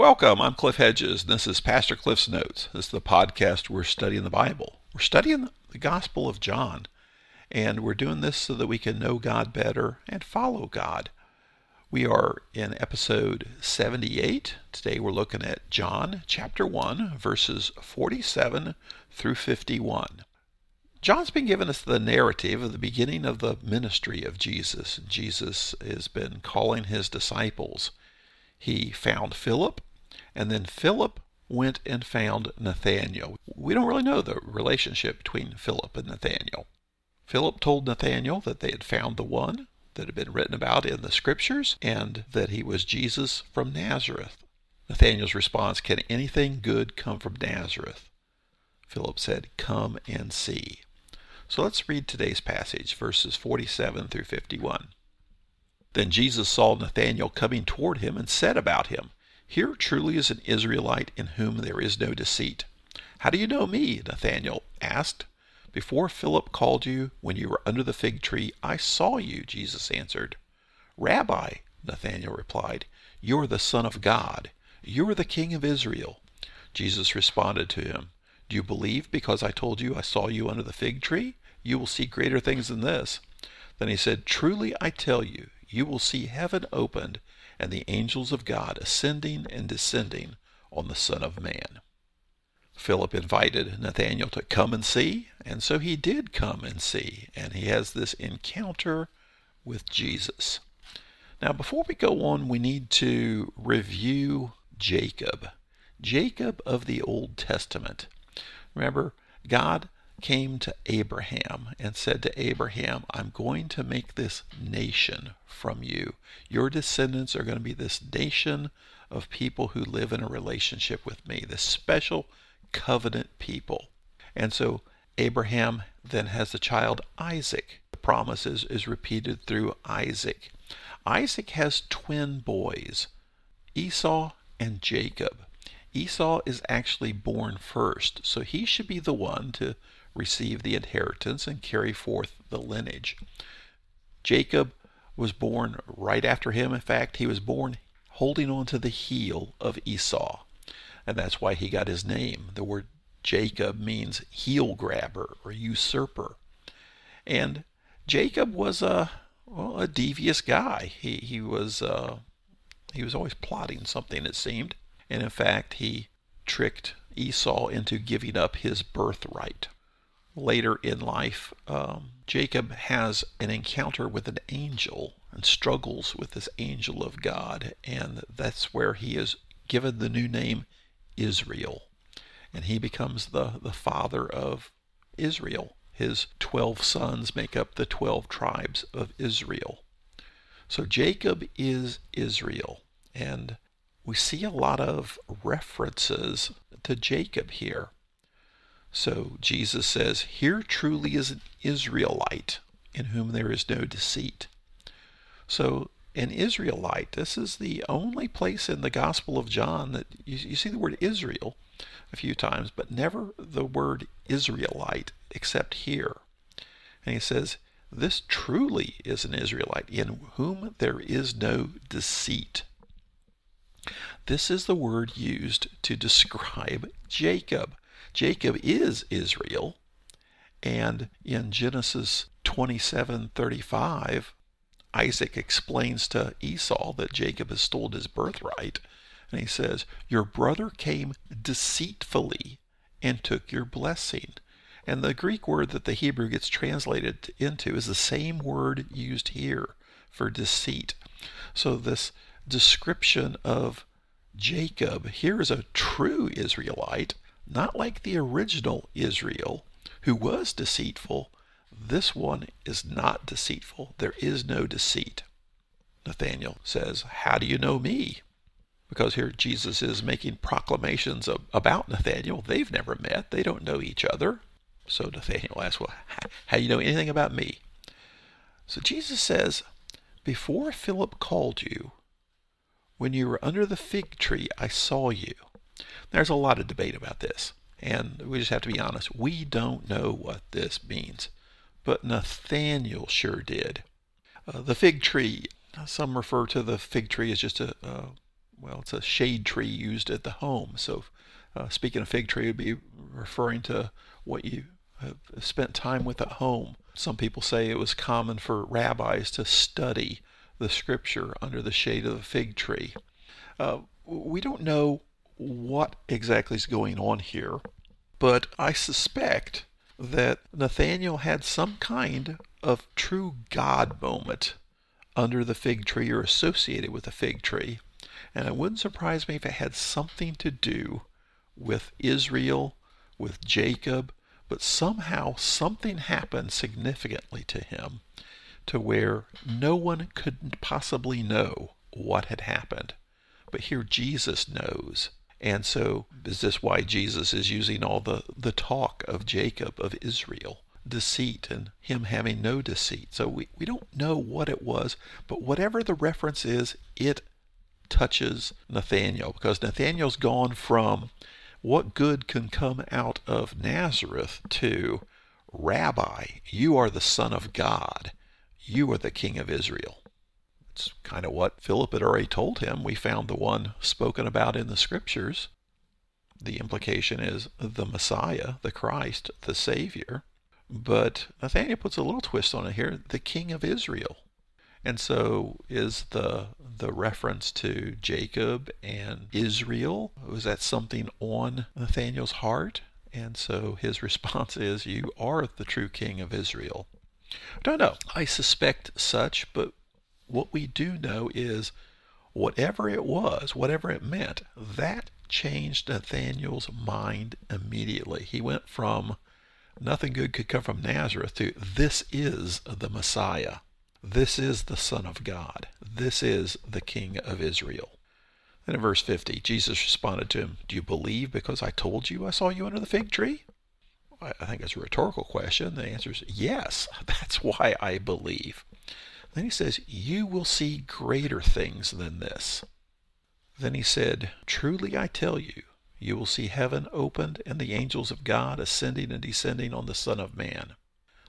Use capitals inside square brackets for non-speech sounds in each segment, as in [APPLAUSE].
Welcome. I'm Cliff Hedges. and This is Pastor Cliff's Notes. This is the podcast we're studying the Bible. We're studying the Gospel of John, and we're doing this so that we can know God better and follow God. We are in episode 78. Today we're looking at John chapter 1, verses 47 through 51. John's been giving us the narrative of the beginning of the ministry of Jesus. Jesus has been calling his disciples. He found Philip, and then Philip went and found Nathanael. We don't really know the relationship between Philip and Nathanael. Philip told Nathanael that they had found the one that had been written about in the scriptures and that he was Jesus from Nazareth. Nathanael's response, Can anything good come from Nazareth? Philip said, Come and see. So let's read today's passage, verses 47 through 51. Then Jesus saw Nathanael coming toward him and said about him, Here truly is an Israelite in whom there is no deceit. How do you know me? Nathanael asked. Before Philip called you, when you were under the fig tree, I saw you, Jesus answered. Rabbi, Nathanael replied, you are the Son of God. You are the King of Israel. Jesus responded to him, Do you believe because I told you I saw you under the fig tree? You will see greater things than this. Then he said, Truly I tell you, you will see heaven opened and the angels of God ascending and descending on the Son of Man. Philip invited Nathanael to come and see, and so he did come and see, and he has this encounter with Jesus. Now, before we go on, we need to review Jacob. Jacob of the Old Testament. Remember, God came to Abraham and said to Abraham, I'm going to make this nation from you. Your descendants are going to be this nation of people who live in a relationship with me, this special covenant people. And so Abraham then has the child Isaac. The promise is, is repeated through Isaac. Isaac has twin boys, Esau and Jacob. Esau is actually born first, so he should be the one to receive the inheritance and carry forth the lineage. Jacob was born right after him. In fact, he was born holding on to the heel of Esau and that's why he got his name. The word Jacob means heel grabber or usurper. And Jacob was a well, a devious guy. He he was uh, he was always plotting something it seemed, and in fact he tricked Esau into giving up his birthright. Later in life, um, Jacob has an encounter with an angel and struggles with this angel of God, and that's where he is given the new name Israel. And he becomes the, the father of Israel. His 12 sons make up the 12 tribes of Israel. So Jacob is Israel. And we see a lot of references to Jacob here. So Jesus says, Here truly is an Israelite in whom there is no deceit. So an Israelite. This is the only place in the Gospel of John that you, you, see the word Israel a few times, but never the word Israelite except here. And he says, This truly is an Israelite in whom there is no deceit. This is the word used to describe Jacob. Jacob is Israel, and in Genesis 27:35 Isaac explains to Esau that Jacob has stolen his birthright. And he says, Your brother came deceitfully and took your blessing. And the Greek word that the Hebrew gets translated into is the same word used here for deceit. So this description of Jacob here is a true Israelite, not like the original Israel, who was deceitful, this one is not deceitful. There is no deceit. Nathanael says, How do you know me? Because here Jesus is making proclamations of, about Nathanael. They've never met, they don't know each other. So Nathanael asks, Well, how do you know anything about me? So Jesus says, Before Philip called you, when you were under the fig tree, I saw you. There's a lot of debate about this, and we just have to be honest. We don't know what this means but Nathanael sure did. Uh, the fig tree, some refer to the fig tree as just a, uh, well, it's a shade tree used at the home. So, uh, speaking of fig tree, would be referring to what you have spent time with at home. Some people say it was common for rabbis to study the scripture under the shade of the fig tree. Uh, we don't know what exactly is going on here, but I suspect that Nathanael had some kind of true God moment under the fig tree or associated with the fig tree. And it wouldn't surprise me if it had something to do with Israel, with Jacob, but somehow something happened significantly to him to where no one could possibly know what had happened. But here Jesus knows. And so is this why Jesus is using all the, the talk of Jacob, of Israel, deceit and him having no deceit? So we, we don't know what it was, but whatever the reference is, it touches Nathanael because Nathanael's gone from what good can come out of Nazareth to Rabbi, you are the Son of God. You are the King of Israel. Kind of what Philip had already told him. We found the one spoken about in the scriptures. The implication is the Messiah, the Christ, the Savior. But Nathanael puts a little twist on it here the King of Israel. And so is the the reference to Jacob and Israel was that something on Nathanael's heart? And so his [LAUGHS] response is, You are the true king of Israel. I don't know. I suspect such, but what we do know is whatever it was, whatever it meant, that changed Nathanael's mind immediately. He went from nothing good could come from Nazareth to this is the Messiah. This is the Son of God. This is the King of Israel. Then in verse 50, Jesus responded to him, Do you believe because I told you I saw you under the fig tree? I think it's a rhetorical question. The answer is yes. [LAUGHS] That's why I believe. Then he says, You will see greater things than this. Then he said, Truly I tell you, you will see heaven opened and the angels of God ascending and descending on the Son of Man.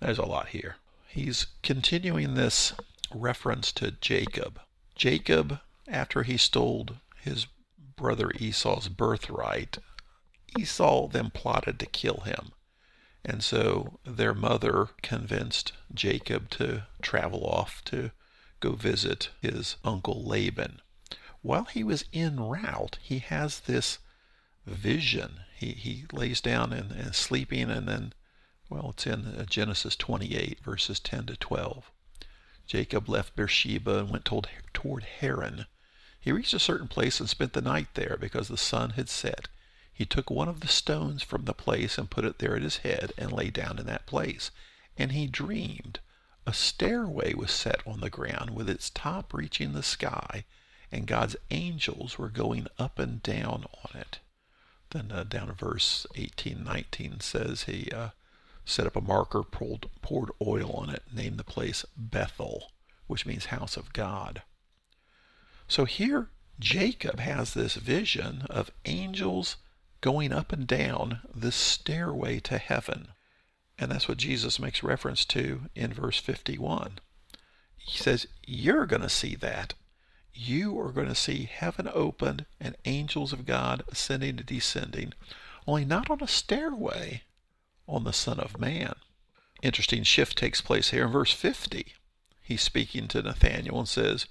There's a lot here he's continuing this reference to Jacob. Jacob, after he stole his brother Esau's birthright, Esau then plotted to kill him. And so their mother convinced Jacob to travel off to go visit his uncle Laban. While he was en route, he has this vision. He, he lays down and, and sleeping, and then well, it's in Genesis 28, verses 10 to 12. Jacob left Beersheba and went toward, toward Haran. He reached a certain place and spent the night there because the sun had set. He took one of the stones from the place and put it there at his head and lay down in that place. And he dreamed. A stairway was set on the ground with its top reaching the sky, and God's angels were going up and down on it. Then uh, down in verse 18, 19 says he uh, set up a marker, poured, poured oil on it, named the place Bethel, which means house of God. So here, Jacob has this vision of angels going up and down the stairway to heaven. And that's what Jesus makes reference to in verse 51. He says, You're going to see that. You are going to see heaven opened and angels of God ascending and descending, only not on a stairway, on the Son of Man. Interesting shift takes place here in verse 50. He's speaking to Nathanael and says,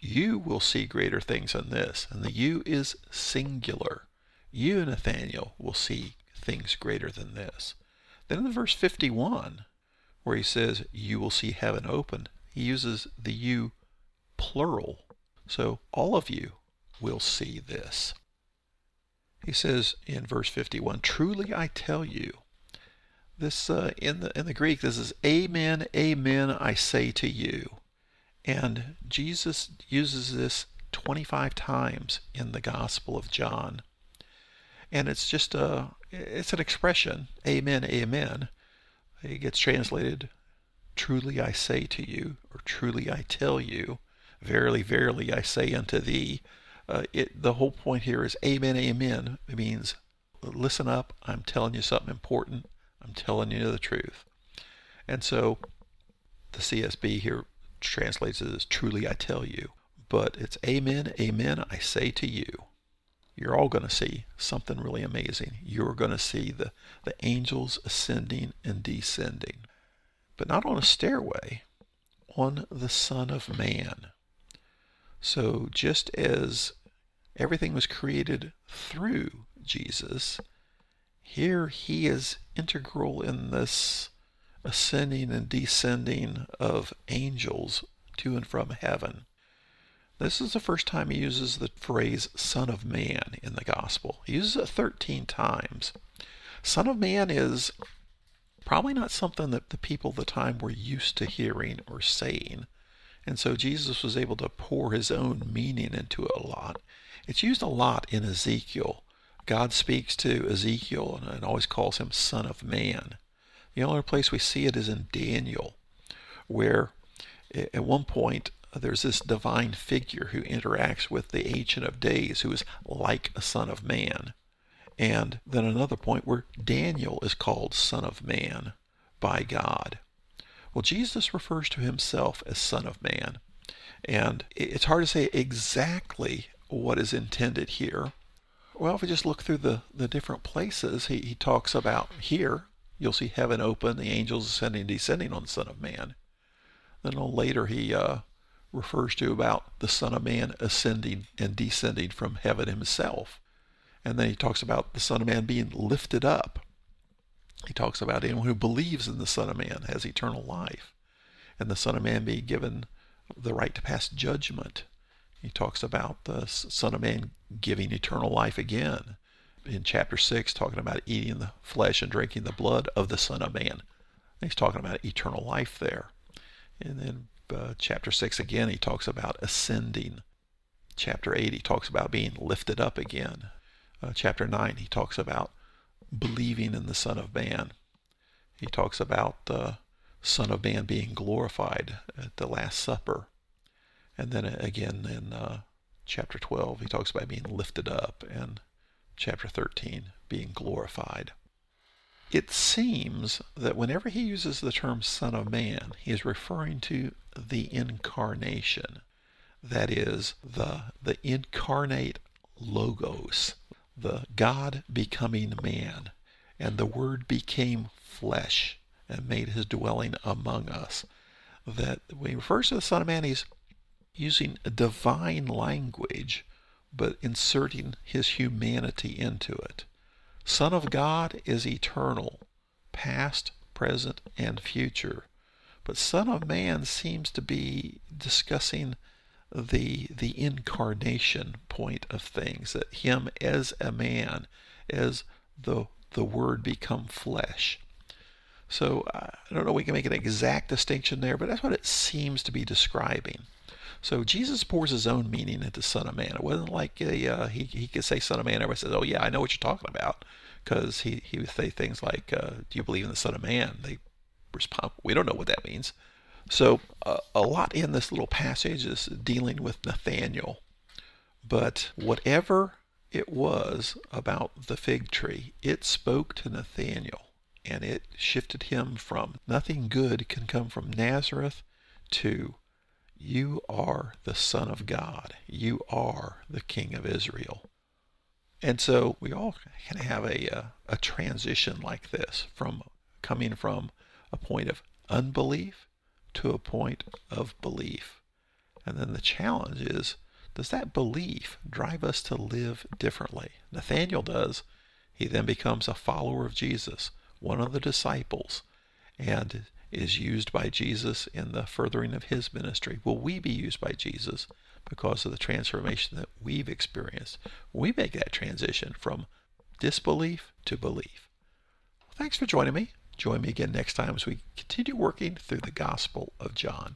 You will see greater things than this. And the you is singular. You, Nathanael, will see things greater than this. Then in verse 51, where he says, You will see heaven open, he uses the you plural. So all of you will see this. He says in verse 51, Truly I tell you, this uh, in the in the Greek, this is Amen, Amen. I say to you, and Jesus uses this 25 times in the Gospel of John, and it's just a it's an expression, Amen, Amen. It gets translated, Truly I say to you, or Truly I tell you, Verily, verily I say unto thee. Uh, it, the whole point here is Amen, Amen. It means listen up. I'm telling you something important I'm telling you the truth. And so the CSB here translates it as truly I tell you. but it's amen, amen, I say to you. You're all going to see something really amazing. You're going to see the, the angels ascending and descending. But not on a stairway, on the Son of Man. So just as everything was created through Jesus, here he is integral in this ascending and descending of angels to and from heaven. This is the first time he uses the phrase Son of Man in the Gospel. He uses it 13 times. Son of Man is probably not something that the people of the time were used to hearing or saying. And so Jesus was able to pour his own meaning into it a lot. It's used a lot in Ezekiel. God speaks to Ezekiel and always calls him Son of Man. The only place we see it is in Daniel, where at one point there's this divine figure who interacts with the Ancient of Days, who is like a Son of Man. And then another point where Daniel is called Son of Man by God. Well, Jesus refers to himself as Son of Man. And it's hard to say exactly what is intended here. Well, if we just look through the, the different places, he, he talks about here, you'll see heaven open, the angels ascending and descending on the Son of Man. Then later, he uh, refers to about the Son of Man ascending and descending from heaven himself. And then he talks about the Son of Man being lifted up. He talks about anyone who believes in the Son of Man has eternal life. And the Son of Man being given the right to pass judgment. He talks about the Son of Man giving eternal life again. In chapter 6, talking about eating the flesh and drinking the blood of the Son of Man. He's talking about eternal life there. And then uh, chapter 6 again, he talks about ascending. Chapter 8, he talks about being lifted up again. Uh, chapter 9, he talks about believing in the Son of Man. He talks about the Son of Man being glorified at the Last Supper. And then again in uh, chapter 12, he talks about being lifted up, and chapter 13, being glorified. It seems that whenever he uses the term Son of Man, he is referring to the incarnation. That is, the, the incarnate logos, the God becoming man. And the Word became flesh and made his dwelling among us. That when he refers to the Son of Man, he's using divine language, but inserting his humanity into it. Son of God is eternal, past, present, and future. But Son of Man seems to be discussing the the incarnation point of things, that him as a man, as the the word become flesh. So I don't know we can make an exact distinction there, but that's what it seems to be describing. So Jesus pours his own meaning into Son of Man. It wasn't like a, uh, he, he could say Son of Man. Everybody says, oh, yeah, I know what you're talking about. Because he, he would say things like, uh, do you believe in the Son of Man? They respond, we don't know what that means. So uh, a lot in this little passage is dealing with Nathanael. But whatever it was about the fig tree, it spoke to Nathanael. And it shifted him from nothing good can come from Nazareth to you are the Son of God. You are the King of Israel. And so we all can have a, a, a, transition like this from coming from a point of unbelief to a point of belief. And then the challenge is does that belief drive us to live differently? Nathanael does. He then becomes a follower of Jesus, one of the disciples. And is used by Jesus in the furthering of his ministry? Will we be used by Jesus because of the transformation that we've experienced? We make that transition from disbelief to belief. Well, thanks for joining me. Join me again next time as we continue working through the Gospel of John.